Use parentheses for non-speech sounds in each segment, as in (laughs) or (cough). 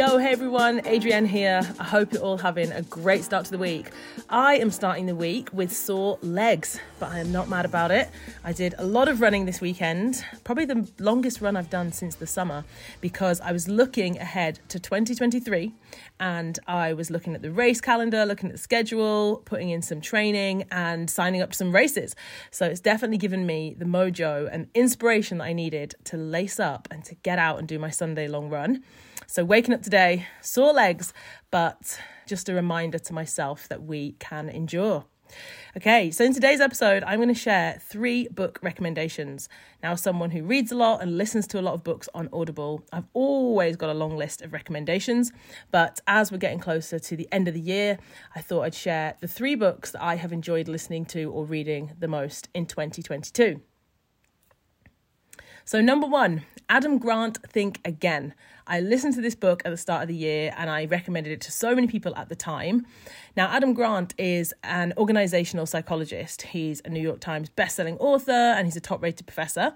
Yo, hey everyone, Adrienne here. I hope you're all having a great start to the week. I am starting the week with sore legs, but I am not mad about it. I did a lot of running this weekend, probably the longest run I've done since the summer, because I was looking ahead to 2023 and I was looking at the race calendar, looking at the schedule, putting in some training, and signing up to some races. So it's definitely given me the mojo and inspiration that I needed to lace up and to get out and do my Sunday long run. So, waking up today, sore legs, but just a reminder to myself that we can endure. Okay, so in today's episode, I'm going to share three book recommendations. Now, someone who reads a lot and listens to a lot of books on Audible, I've always got a long list of recommendations. But as we're getting closer to the end of the year, I thought I'd share the three books that I have enjoyed listening to or reading the most in 2022. So, number one, Adam Grant Think Again. I listened to this book at the start of the year and I recommended it to so many people at the time. Now, Adam Grant is an organizational psychologist. He's a New York Times bestselling author and he's a top rated professor.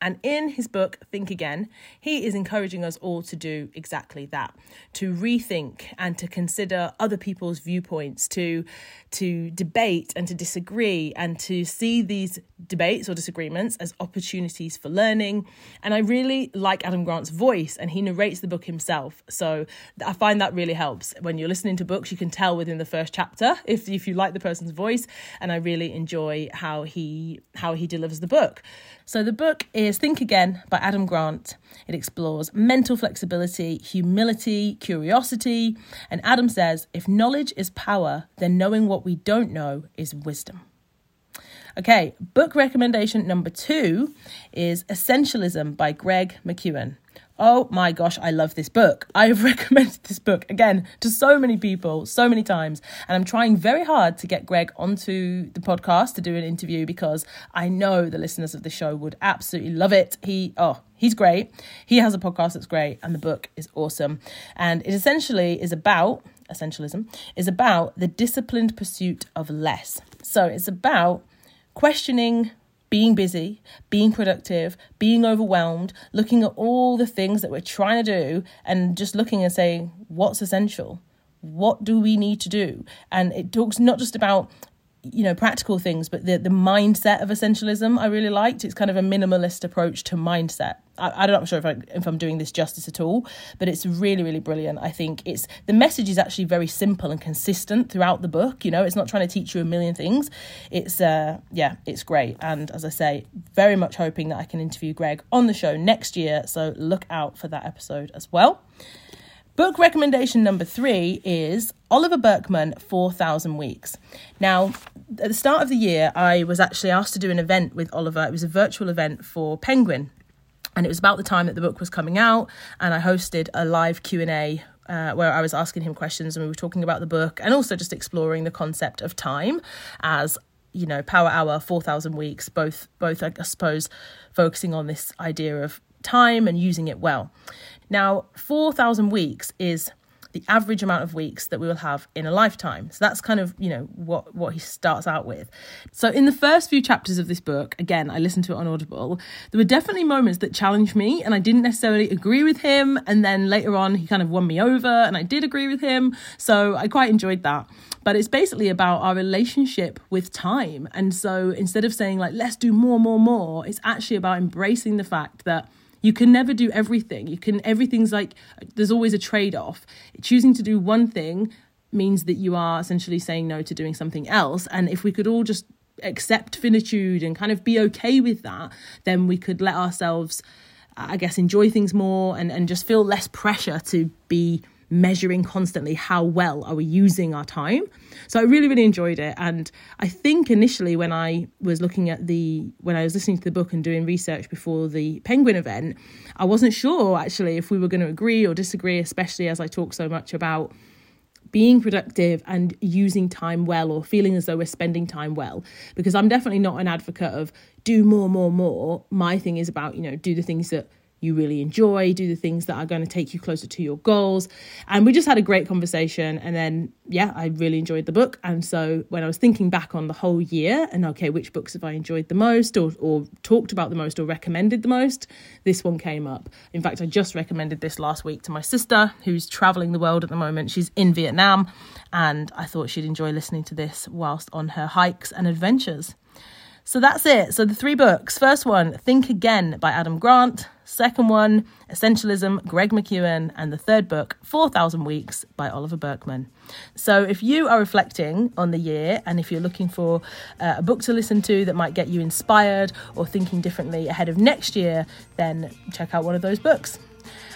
And in his book, Think Again, he is encouraging us all to do exactly that to rethink and to consider other people's viewpoints, to, to debate and to disagree, and to see these debates or disagreements as opportunities for learning. And I really like Adam Grant's voice, and he narrates the book himself. So I find that really helps. When you're listening to books, you can tell within the first chapter (laughs) if, if you like the person's voice, and I really enjoy how he how he delivers the book. So the book is Think Again by Adam Grant. It explores mental flexibility, humility, curiosity, and Adam says if knowledge is power, then knowing what we don't know is wisdom. Okay, book recommendation number two is Essentialism by Greg McKeown. Oh my gosh, I love this book. (laughs) I have recommended this book again to so many people, so many times. And I'm trying very hard to get Greg onto the podcast to do an interview because I know the listeners of the show would absolutely love it. He, oh, he's great. He has a podcast that's great, and the book is awesome. And it essentially is about essentialism, is about the disciplined pursuit of less. So it's about questioning being busy, being productive, being overwhelmed, looking at all the things that we're trying to do and just looking and saying, what's essential? What do we need to do? And it talks not just about you know practical things but the the mindset of essentialism i really liked. It's kind of a minimalist approach to mindset. I, i'm not sure if, I, if i'm doing this justice at all but it's really really brilliant. I think it's the message is actually very simple and consistent throughout the book you know it's not trying to teach you a million things. It's uh yeah it's great. And as i say very much hoping that i can interview greg on the show next year. So look out for that episode as well Book recommendation number three is Oliver Burkeman, 4,000 Weeks. Now, at the start of the year, I was actually asked to do an event with Oliver. It was a virtual event for Penguin. And it was about the time that the book was coming out, and I hosted a live Q&A uh, where I was asking him questions and we were talking about the book and also just exploring the concept of time as you know power hour 4000 weeks both both i suppose focusing on this idea of time and using it well now, 4,000 weeks is the average amount of weeks that we will have in a lifetime. So that's kind of, you know, what what he starts out with. So in the first few chapters of this book, again, I listened to it on Audible, there were definitely moments that challenged me and I didn't necessarily agree with him and then later on he kind of won me over and I did agree with him. So I quite enjoyed that. But it's basically about our relationship with time. And so instead of saying like let's do more more more, it's actually about embracing the fact that you can never do everything. You can everything's like there's always a trade-off. Choosing to do one thing means that you are essentially saying no to doing something else. And if we could all just accept finitude and kind of be okay with that, then we could let ourselves I guess enjoy things more and, and just feel less pressure to be measuring constantly how well are we using our time. So I really, really enjoyed it. And I think initially when I was looking at the, when I was listening to the book and doing research before the Penguin event, I wasn't sure actually if we were going to agree or disagree, especially as I talk so much about being productive and using time well or feeling as though we're spending time well because i'm definitely not an advocate of do more more more my thing is about you know do the things that you really enjoy, do the things that are going to take you closer to your goals. And we just had a great conversation. And then, yeah, I really enjoyed the book. And so when I was thinking back on the whole year and, okay, which books have I enjoyed the most or, or talked about the most or recommended the most, this one came up. In fact, I just recommended this last week to my sister who's traveling the world at the moment. She's in Vietnam. And I thought she'd enjoy listening to this whilst on her hikes and adventures. So that's it. So the three books. First one, Think Again by Adam Grant. Second one, Essentialism, Greg McKeown. And the third book, 4,000 Weeks by Oliver Burkeman. So if you are reflecting on the year and if you're looking for uh, a book to listen to that might get you inspired or thinking differently ahead of next year, then check out one of those books.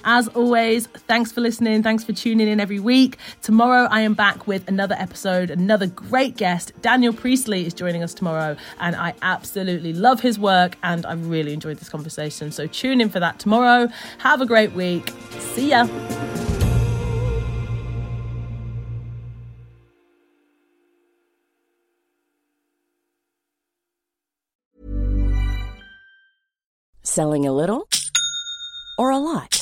As always, thanks for listening. Thanks for tuning in every week. Tomorrow, I am back with another episode, another great guest. Daniel Priestley is joining us tomorrow, and I absolutely love his work and I really enjoyed this conversation. So tune in for that tomorrow. Have a great week. See ya. Selling a little or a lot?